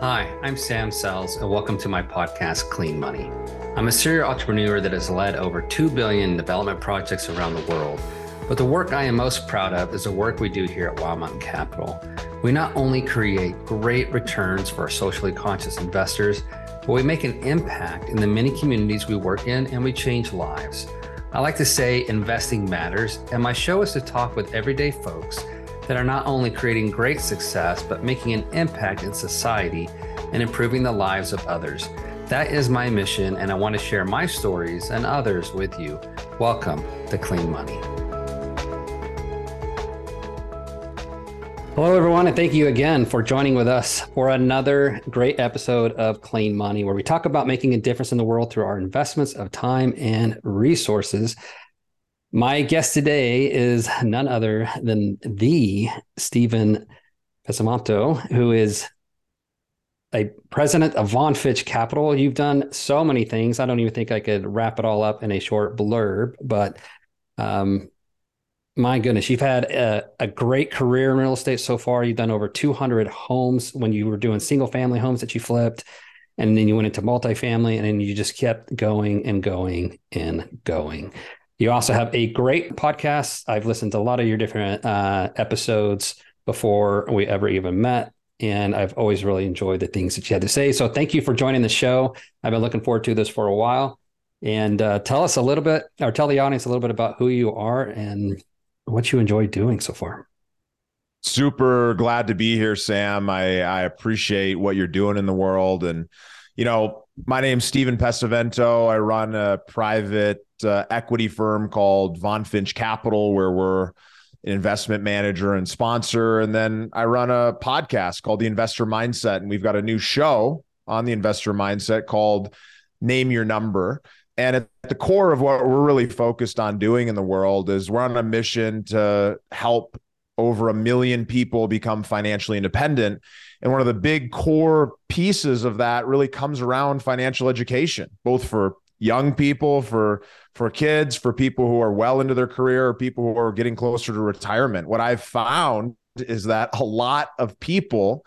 Hi, I'm Sam Sells, and welcome to my podcast, Clean Money. I'm a serial entrepreneur that has led over 2 billion development projects around the world. But the work I am most proud of is the work we do here at Wild Mountain Capital. We not only create great returns for our socially conscious investors, but we make an impact in the many communities we work in and we change lives. I like to say investing matters, and my show is to talk with everyday folks that are not only creating great success, but making an impact in society and improving the lives of others. That is my mission, and I want to share my stories and others with you. Welcome to Clean Money. Hello, everyone, and thank you again for joining with us for another great episode of Clean Money, where we talk about making a difference in the world through our investments of time and resources. My guest today is none other than the Steven Pesavento, who is a president of VonFinch Capital. You've done so many things. I don't even think I could wrap it all up in a short blurb, but um, my goodness, you've had a, a, great career in real estate so far. You've done over 200 homes when you were doing single family homes that you flipped. And then you went into multifamily and then you just kept going and going and going. You also have a great podcast. I've listened to a lot of your different uh, episodes before we ever even met. And I've always really enjoyed the things that you had to say. So thank you for joining the show. I've been looking forward to this for a while. And uh, tell us a little bit, or tell the audience a little bit about who you are and what you enjoy doing so far. Super glad to be here, Sam. I, I appreciate what you're doing in the world. And, you know, my name's Steven Pesavento. I run a private uh, equity firm called VonFinch Capital, where we're an investment manager and sponsor. And then I run a podcast called The Investor Mindset. And we've got a new show on the investor mindset called Name Your Number. And at the core of what we're really focused on doing in the world is we're on a mission to help over a million people become financially independent. And one of the big core pieces of that really comes around financial education, both for young people, for for kids, for people who are well into their career, or people who are getting closer to retirement. What I've found is that a lot of people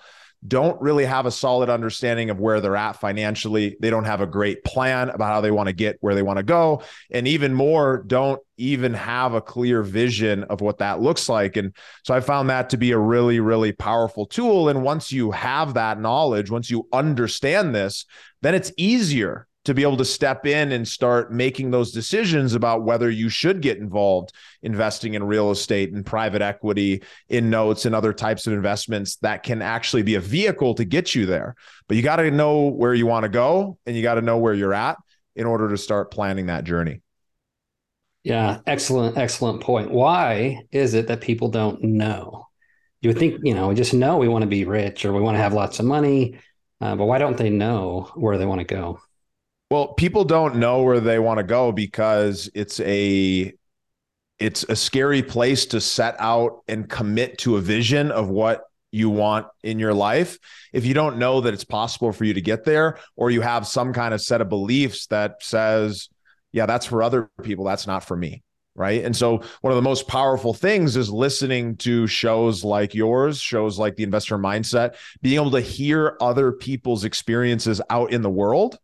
don't really have a solid understanding of where they're at financially. They don't have a great plan about how they want to get where they want to go. And even more, don't even have a clear vision of what that looks like. And so I found that to be a really, really powerful tool. And once you have that knowledge, once you understand this, then it's easier to be able to step in and start making those decisions about whether you should get involved investing in real estate and private equity in notes and other types of investments that can actually be a vehicle to get you there. But you got to know where you want to go and you got to know where you're at in order to start planning that journey. Yeah excellent excellent point. Why is it that people don't know? You would think you know we just know we want to be rich or we want to have lots of money uh, but why don't they know where they want to go well, people don't know where they want to go because it's a it's a scary place to set out and commit to a vision of what you want in your life. If you don't know that it's possible for you to get there or you have some kind of set of beliefs that says yeah that's for other people that's not for me right? And so one of the most powerful things is listening to shows like yours shows like the investor mindset being able to hear other people's experiences out in the world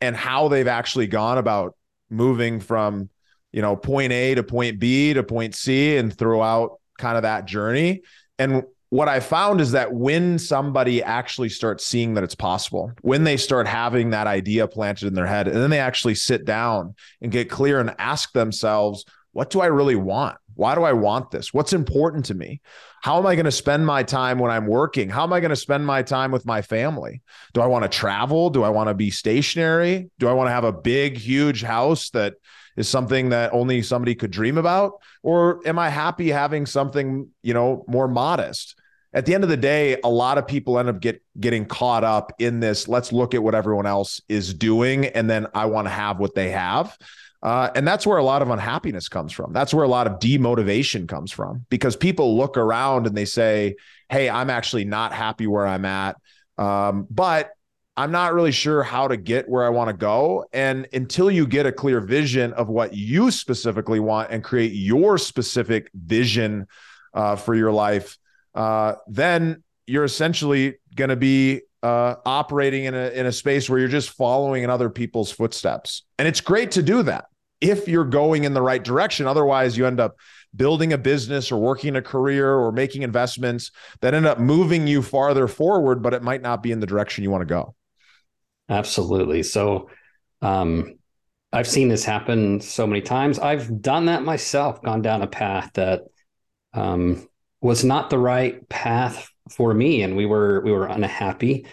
and how they've actually gone about moving from you know point A to point B to point C and throughout kind of that journey. And what I found is that when somebody actually starts seeing that it's possible, when they start having that idea planted in their head, and then they actually sit down and get clear and ask themselves, what do I really want? Why do I want this? What's important to me? How am I going to spend my time when I'm working? How am I going to spend my time with my family? Do I want to travel? Do I want to be stationary? Do I want to have a big, huge house that is something that only somebody could dream about? Or am I happy having something, you know, more modest? At the end of the day, a lot of people end up get getting caught up in this. Let's look at what everyone else is doing, and then I want to have what they have. Uh, and that's where a lot of unhappiness comes from. That's where a lot of demotivation comes from because people look around and they say, Hey, I'm actually not happy where I'm at. Um, but I'm not really sure how to get where I want to go. And until you get a clear vision of what you specifically want and create your specific vision uh, for your life, uh, then you're essentially going to be uh, operating in a in a space where you're just following in other people's footsteps. And it's great to do that if you're going in the right direction. Otherwise, you end up building a business or working a career or making investments that end up moving you farther forward, but it might not be in the direction you want to go. Absolutely. So, um, I've seen this happen so many times. I've done that myself, gone down a path that um, was not the right path for me, and we were we were unhappy.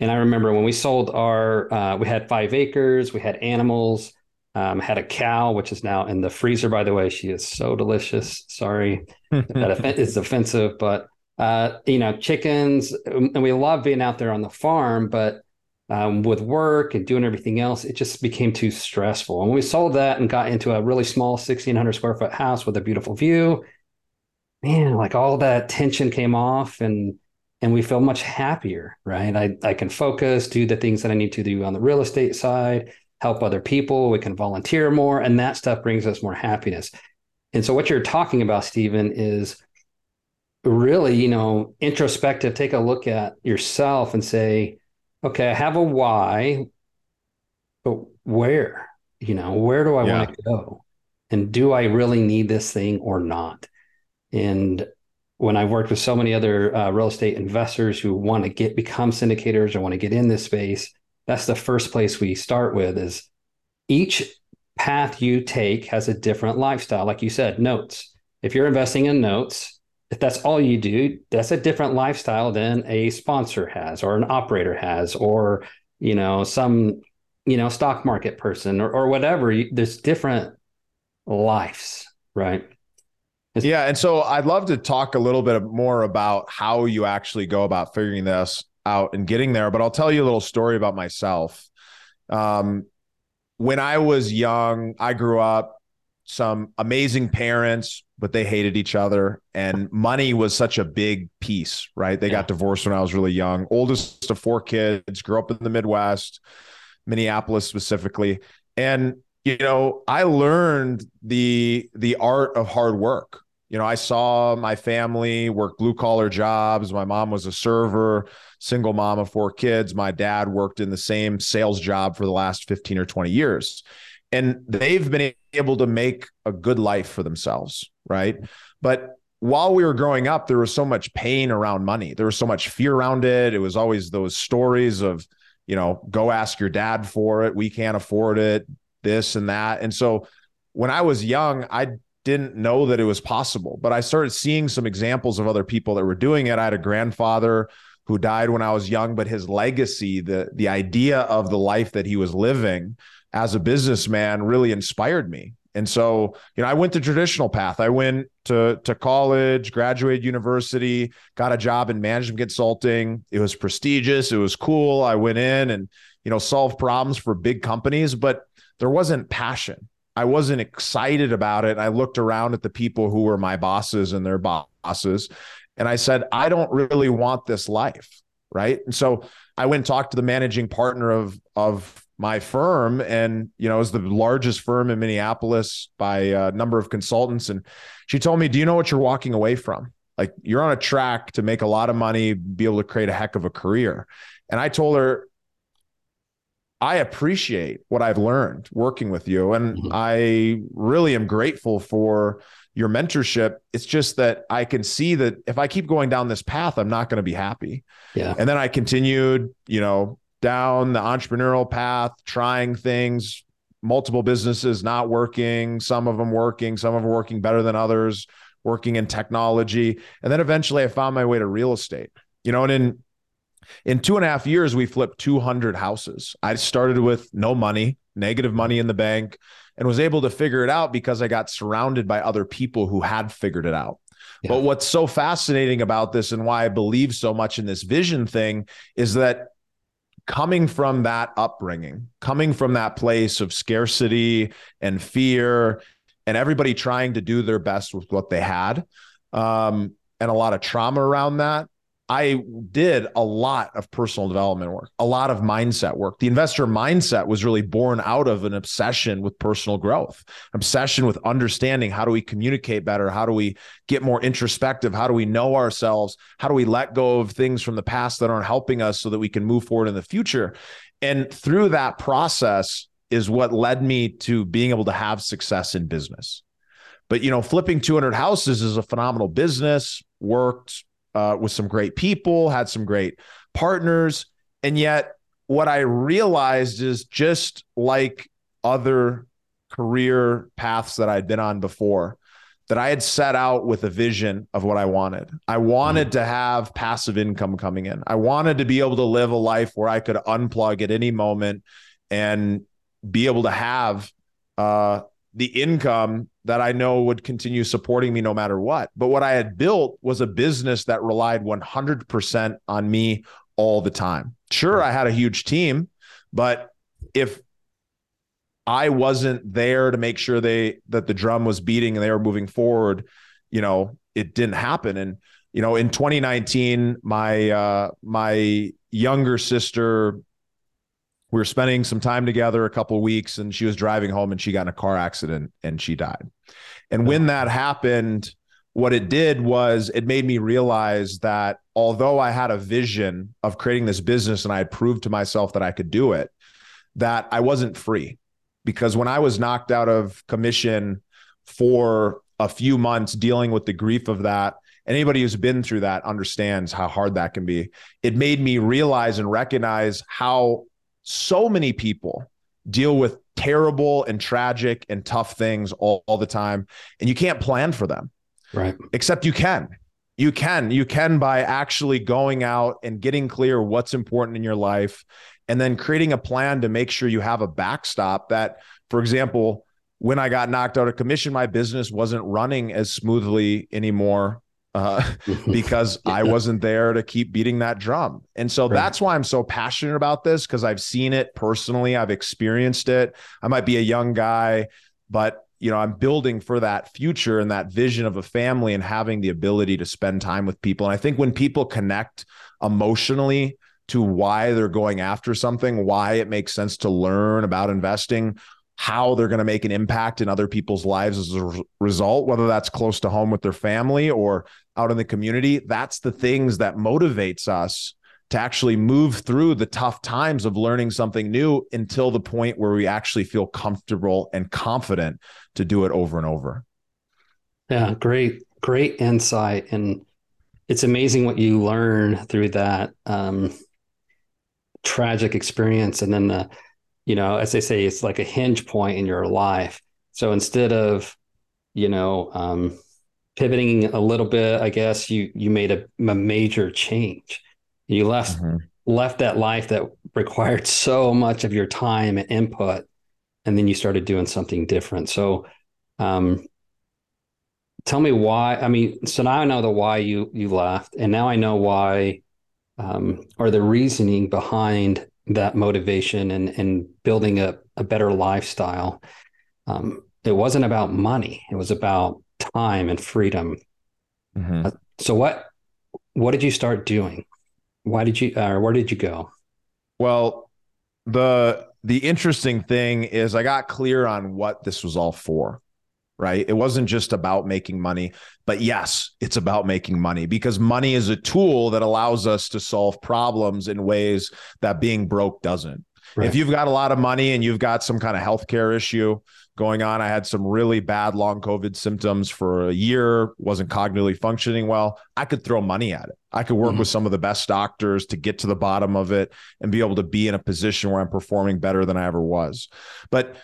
And I remember when we sold our, uh, we had five acres, we had animals, um, had a cow, which is now in the freezer. By the way, she is so delicious. Sorry, that is offensive, but uh, you know, chickens, and we love being out there on the farm, but um, with work and doing everything else, it just became too stressful. And when we sold that and got into a really small 1600 square foot house with a beautiful view, man, like all that tension came off and and we feel much happier, right? I, I can focus, do the things that I need to do on the real estate side, help other people, we can volunteer more, and that stuff brings us more happiness. And so what you're talking about, Steven, is really, you know, introspective, take a look at yourself and say, okay, I have a why, but where? You know, where do I yeah. want to go? And do I really need this thing or not? And when I've worked with so many other uh, real estate investors who want to get become syndicators or want to get in this space, that's the first place we start with is each path you take has a different lifestyle. Like you said, notes. If you're investing in notes, if that's all you do, that's a different lifestyle than a sponsor has or an operator has or you know some you know stock market person or, or whatever. There's different lives, right? Yeah, and so I'd love to talk a little bit more about how you actually go about figuring this out and getting there. But I'll tell you a little story about myself. Um, when I was young, I grew up some amazing parents, but they hated each other. And money was such a big piece, right? They yeah. got divorced when I was really young. Oldest of four kids, grew up in the Midwest, Minneapolis specifically. And you know, I learned the the art of hard work. You know, I saw my family work blue collar jobs. My mom was a server, single mom of four kids. My dad worked in the same sales job for the last 15 or 20 years and they've been able to make a good life for themselves, right? But while we were growing up, there was so much pain around money. There was so much fear around it. It was always those stories of, you know, go ask your dad for it. We can't afford it, this and that. And so when I was young, I didn't know that it was possible, but I started seeing some examples of other people that were doing it. I had a grandfather who died when I was young, but his legacy, the the idea of the life that he was living as a businessman really inspired me. And so, you know, I went the traditional path. I went to to college, graduated university, got a job in management consulting. It was prestigious, it was cool. I went in and, you know, solved problems for big companies, but there wasn't passion. I wasn't excited about it. I looked around at the people who were my bosses and their bosses, and I said, I don't really want this life, right? And so I went and talked to the managing partner of of my firm and you know is the largest firm in minneapolis by a number of consultants and she told me do you know what you're walking away from like you're on a track to make a lot of money be able to create a heck of a career and i told her i appreciate what i've learned working with you and mm-hmm. i really am grateful for your mentorship it's just that i can see that if i keep going down this path i'm not going to be happy yeah and then i continued you know down the entrepreneurial path, trying things, multiple businesses not working, some of them working, some of them working better than others, working in technology. And then eventually I found my way to real estate. You know, and in in two and a half years, we flipped 200 houses. I started with no money, negative money in the bank, and was able to figure it out because I got surrounded by other people who had figured it out. Yeah. But what's so fascinating about this and why I believe so much in this vision thing is that coming from that upbringing, coming from that place of scarcity and fear, and everybody trying to do their best with what they had, um, and a lot of trauma around that, I did a lot of personal development work, a lot of mindset work. The investor mindset was really born out of an obsession with personal growth, obsession with understanding how do we communicate better? How do we get more introspective? How do we know ourselves? How do we let go of things from the past that aren't helping us so that we can move forward in the future? And through that process is what led me to being able to have success in business. But you know, flipping 200 houses is a phenomenal business, worked uh, with some great people, had some great partners. And yet, what I realized is just like other career paths that I'd been on before, that I had set out with a vision of what I wanted. I wanted mm. to have passive income coming in. I wanted to be able to live a life where I could unplug at any moment and be able to have uh, the income that I know would continue supporting me no matter what. But what I had built was a business that relied 100% on me all the time. Sure, I had a huge team, but if I wasn't there to make sure they that the drum was beating and they were moving forward, you know, it didn't happen. And you know, in 2019, my uh, my younger sister we were spending some time together a couple weeks and she was driving home and she got in a car accident and she died. And when that happened what it did was it made me realize that although i had a vision of creating this business and i had proved to myself that i could do it that i wasn't free. Because when i was knocked out of commission for a few months dealing with the grief of that anybody who's been through that understands how hard that can be. It made me realize and recognize how so many people deal with terrible and tragic and tough things all, all the time and you can't plan for them. Right. Except you can. You can. You can by actually going out and getting clear what's important in your life and then creating a plan to make sure you have a backstop that for example when i got knocked out of commission my business wasn't running as smoothly anymore uh, because. I wasn't there to keep beating that drum. And so right. that's why I'm so passionate about this because I've seen it personally, I've experienced it. I might be a young guy, but you know, I'm building for that future and that vision of a family and having the ability to spend time with people. And I think when people connect emotionally to why they're going after something, why it makes sense to learn about investing, how they're going to make an impact in other people's lives as a result, whether that's close to home with their family or out in the community. That's the things that motivates us to actually move through the tough times of learning something new until the point where we actually feel comfortable and confident to do it over and over. Yeah, great, great insight. And it's amazing what you learn through that um, tragic experience and then the you know, as they say, it's like a hinge point in your life. So instead of, you know, um, pivoting a little bit, I guess you you made a, a major change. You left mm-hmm. left that life that required so much of your time and input, and then you started doing something different. So, um, tell me why. I mean, so now I know the why you you left, and now I know why, um, or the reasoning behind that motivation and and building a, a better lifestyle. Um, it wasn't about money; it was about time and freedom. Mm-hmm. Uh, so what what did you start doing? Why did you or uh, where did you go? Well, the the interesting thing is I got clear on what this was all for right? It wasn't just about making money, but yes, it's about making money because money is a tool that allows us to solve problems in ways that being broke doesn't. Right. If you've got a lot of money and you've got some kind of healthcare issue going on, I had some really bad long COVID symptoms for a year, wasn't cognitively functioning well. I could throw money at it. I could work mm-hmm. with some of the best doctors to get to the bottom of it and be able to be in a position where I'm performing better than I ever was. But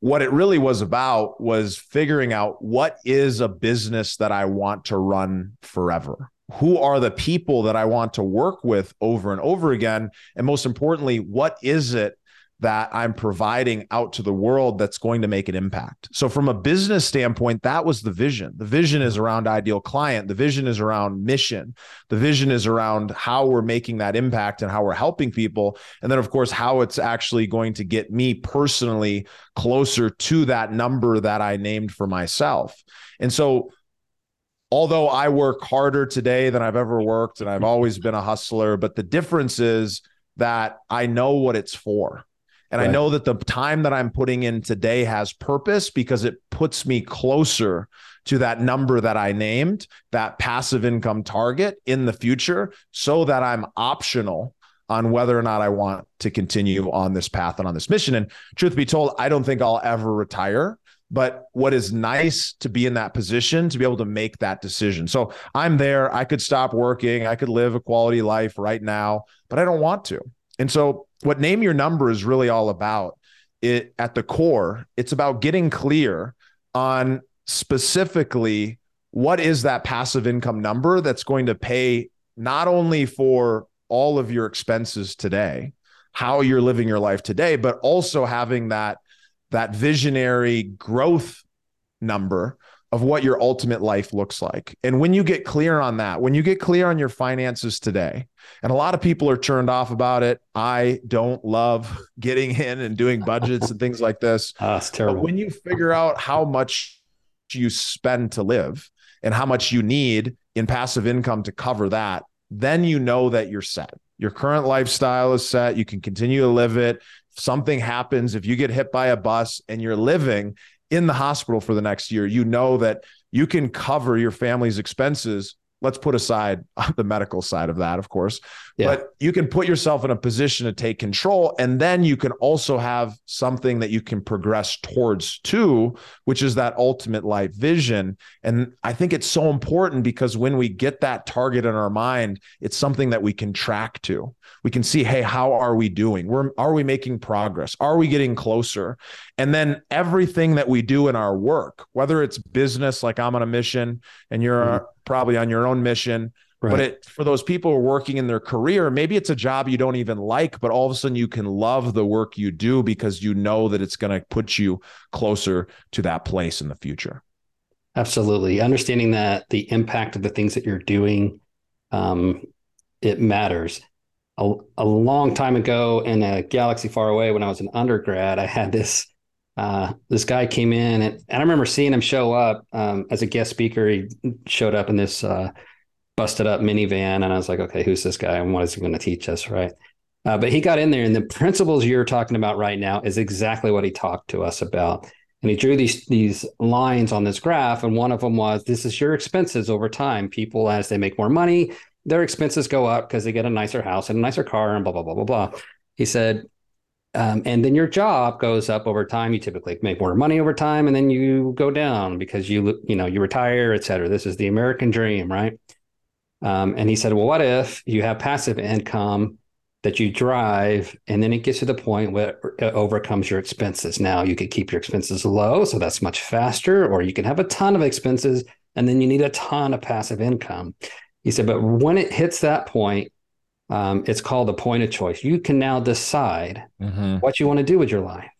what it really was about was figuring out what is a business that I want to run forever. Who are the people that I want to work with over and over again? And most importantly, what is it that I'm providing out to the world that's going to make an impact. So, from a business standpoint, that was the vision. The vision is around ideal client, the vision is around mission, the vision is around how we're making that impact and how we're helping people. And then, of course, how it's actually going to get me personally closer to that number that I named for myself. And so, although I work harder today than I've ever worked and I've always been a hustler, but the difference is that I know what it's for. And right. I know that the time that I'm putting in today has purpose because it puts me closer to that number that I named, that passive income target in the future, so that I'm optional on whether or not I want to continue on this path and on this mission. And truth be told, I don't think I'll ever retire. But what is nice to be in that position to be able to make that decision. So I'm there. I could stop working. I could live a quality life right now, but I don't want to. And so what name your number is really all about it at the core it's about getting clear on specifically what is that passive income number that's going to pay not only for all of your expenses today how you're living your life today but also having that that visionary growth number of what your ultimate life looks like. And when you get clear on that, when you get clear on your finances today, and a lot of people are turned off about it. I don't love getting in and doing budgets and things like this. Oh, it's terrible. But when you figure out how much you spend to live and how much you need in passive income to cover that, then you know that you're set. Your current lifestyle is set. You can continue to live it. If something happens, if you get hit by a bus and you're living in the hospital for the next year, you know that you can cover your family's expenses let's put aside the medical side of that, of course. Yeah. But you can put yourself in a position to take control. And then you can also have something that you can progress towards too, which is that ultimate life vision. And I think it's so important because when we get that target in our mind, it's something that we can track to. We can see, hey, how are we doing? We're, are we making progress? Are we getting closer? And then everything that we do in our work, whether it's business, like I'm on a mission and you're mm-hmm probably on your own mission. Right. But it for those people who are working in their career, maybe it's a job you don't even like, but all of a sudden you can love the work you do because you know that it's going to put you closer to that place in the future. Absolutely. Understanding that the impact of the things that you're doing, um, it matters. A, a long time ago in a galaxy far away, when I was an undergrad, I had this uh, this guy came in and, and, I remember seeing him show up um, as a guest speaker. He showed up in this uh, busted up minivan, and I was like, okay, who's this guy and what is he going to teach us, right? Uh, but he got in there, and the principles you're talking about right now is exactly what he talked to us about. And he drew these these lines on this graph, and one of them was, "This is your expenses over time. People, as they make more money, their expenses go up because they get a nicer house and a nicer car, and blah blah blah blah blah." He said, um, and then your job goes up over time. You typically make more money over time, and then you go down because you you know you retire, et cetera. This is the American dream, right? Um, and he said, well, what if you have passive income that you drive, and then it gets to the point where it overcomes your expenses. Now you could keep your expenses low, so that's much faster, or you can have a ton of expenses, and then you need a ton of passive income. He said, but when it hits that point, um, it's called the point of choice. You can now decide mm-hmm. what you want to do with your life.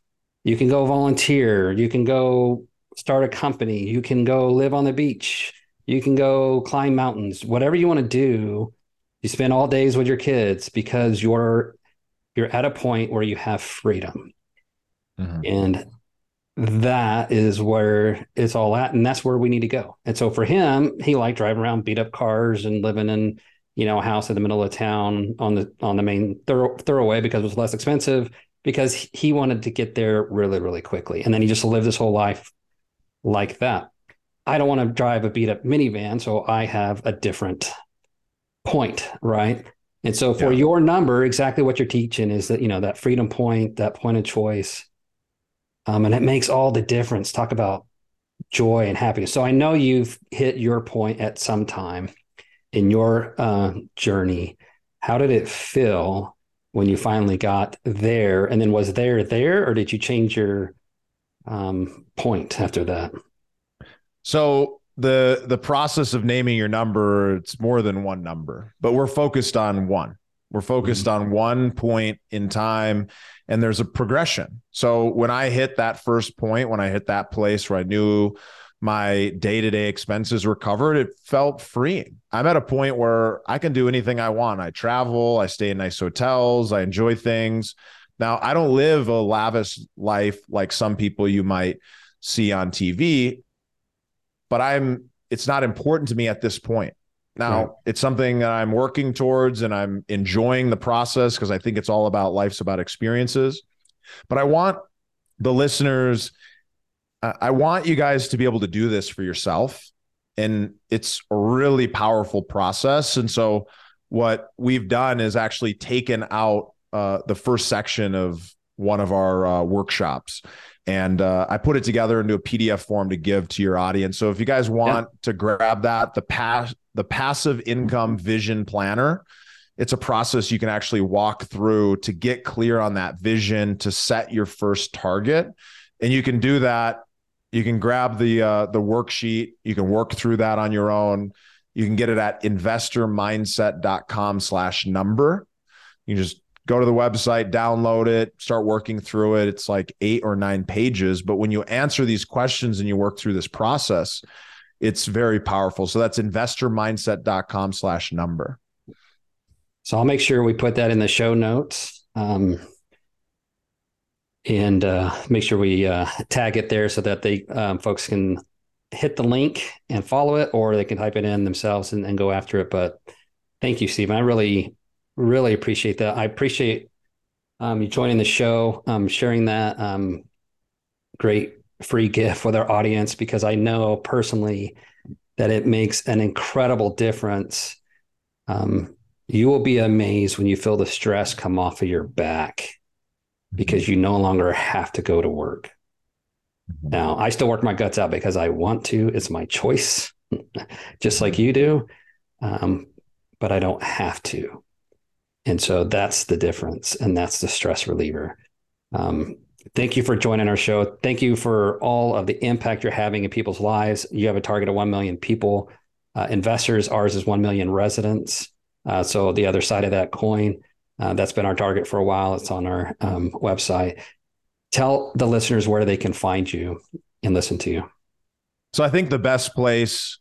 You can go volunteer. You can go start a company. You can go live on the beach. You can go climb mountains. Whatever you want to do, you spend all days with your kids because you're you're at a point where you have freedom. Mm-hmm. And that is where it's all at. And that's where we need to go. And so for him, he liked driving around beat up cars and living in you know, a house in the middle of town on the on the main thorough, thoroughway because it was less expensive because he wanted to get there really really quickly and then he just lived his whole life like that. I don't want to drive a beat up minivan, so I have a different point, right? And so for yeah. your number, exactly what you're teaching is that you know that freedom point, that point of choice, um, and it makes all the difference. Talk about joy and happiness. So I know you've hit your point at some time in your uh, journey, how did it feel when you finally got there? And then was there there, or did you change your um, point after that? So the the process of naming your number, it's more than one number, but we're focused on one. We're focused mm-hmm. on one point in time and there's a progression. So when I hit that first point, when I hit that place where I knew my day-to-day expenses were covered it felt freeing i'm at a point where i can do anything i want i travel i stay in nice hotels i enjoy things now i don't live a lavish life like some people you might see on tv but i'm it's not important to me at this point. Now, right. it's something that I'm working towards and I'm enjoying the process because I think it's all about life's about experiences. But I want the listeners, I want you guys to be able to do this for yourself. And it's a really powerful process. And so, what we've done is actually taken out uh, the first section of one of our uh, workshops and uh, I put it together into a PDF form to give to your audience. So if you guys want yeah. to grab that, the pass the passive income vision planner, it's a process you can actually walk through to get clear on that vision to set your first target, and you can do that. You can grab the uh, the worksheet. You can work through that on your own. You can get it at investormindset.com slash number. You just go to the website, download it, start working through it. It's like eight or nine pages. But when you answer these questions and you work through this process, it's very powerful. So that's investormindset.com slash number. So I'll make sure we put that in the show notes. Um, and uh, make sure we uh, tag it there so that they um, folks can hit the link and follow it, or they can type it in themselves and, and go after it. But thank you, Steven. I really really appreciate that. I appreciate um, you joining the show, um, sharing that um, great free gift with our audience because I know personally that it makes an incredible difference. Um, you will be amazed when you feel the stress come off of your back because you no longer have to go to work. Mm-hmm. Now, I still work my guts out because I want to. It's my choice, just like you do. Um, but I don't have to. And so that's the difference. And that's the stress reliever. Um, thank you for joining our show. Thank you for all of the impact you're having in people's lives. You have a target of 1 million people, uh, investors. Ours is 1 million residents. Uh, so the other side of that coin, uh, that's been our target for a while. It's on our um, website. Tell the listeners where they can find you and listen to you. So I think the best place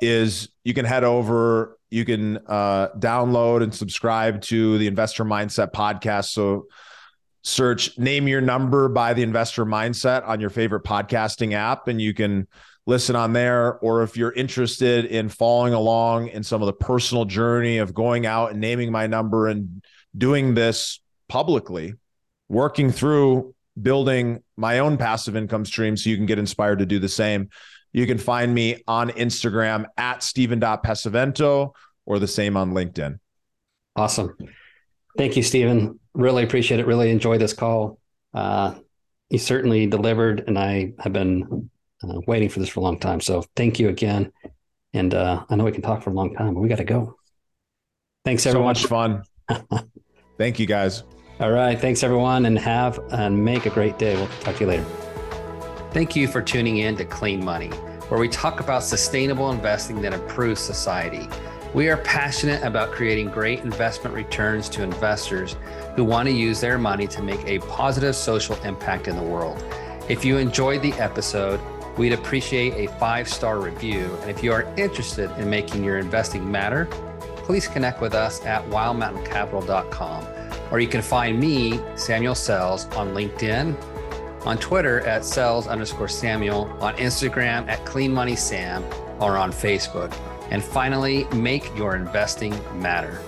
is you can head over you can uh, download and subscribe to the Investor Mindset podcast. So search Name Your Number by the Investor Mindset on your favorite podcasting app, and you can listen on there. Or if you're interested in following along in some of the personal journey of going out and naming my number and doing this publicly, working through building my own passive income stream so you can get inspired to do the same you can find me on Instagram at Steven.Pesavento or the same on LinkedIn. Awesome. Thank you, Steven. Really appreciate it. Really enjoy this call. Uh, you certainly delivered, and I have been uh, waiting for this for a long time. So thank you again. And uh, I know we can talk for a long time, but we got to go. Thanks, everyone. So much fun. Thank you, guys. All right. Thanks, everyone, and have and make a great day. We'll talk to you later. Thank you for tuning in to Clean Money, where we talk about sustainable investing that improves society. We are passionate about creating great investment returns to investors who want to use their money to make a positive social impact in the world. If you enjoyed the episode, we'd appreciate a five star review. And if you are interested in making your investing matter, please connect with us at wildmountaincapital.com. Or you can find me, Samuel Sells, on LinkedIn on Twitter at sells underscore Samuel, on Instagram at Clean Money Sam, or on Facebook. And finally, make your investing matter.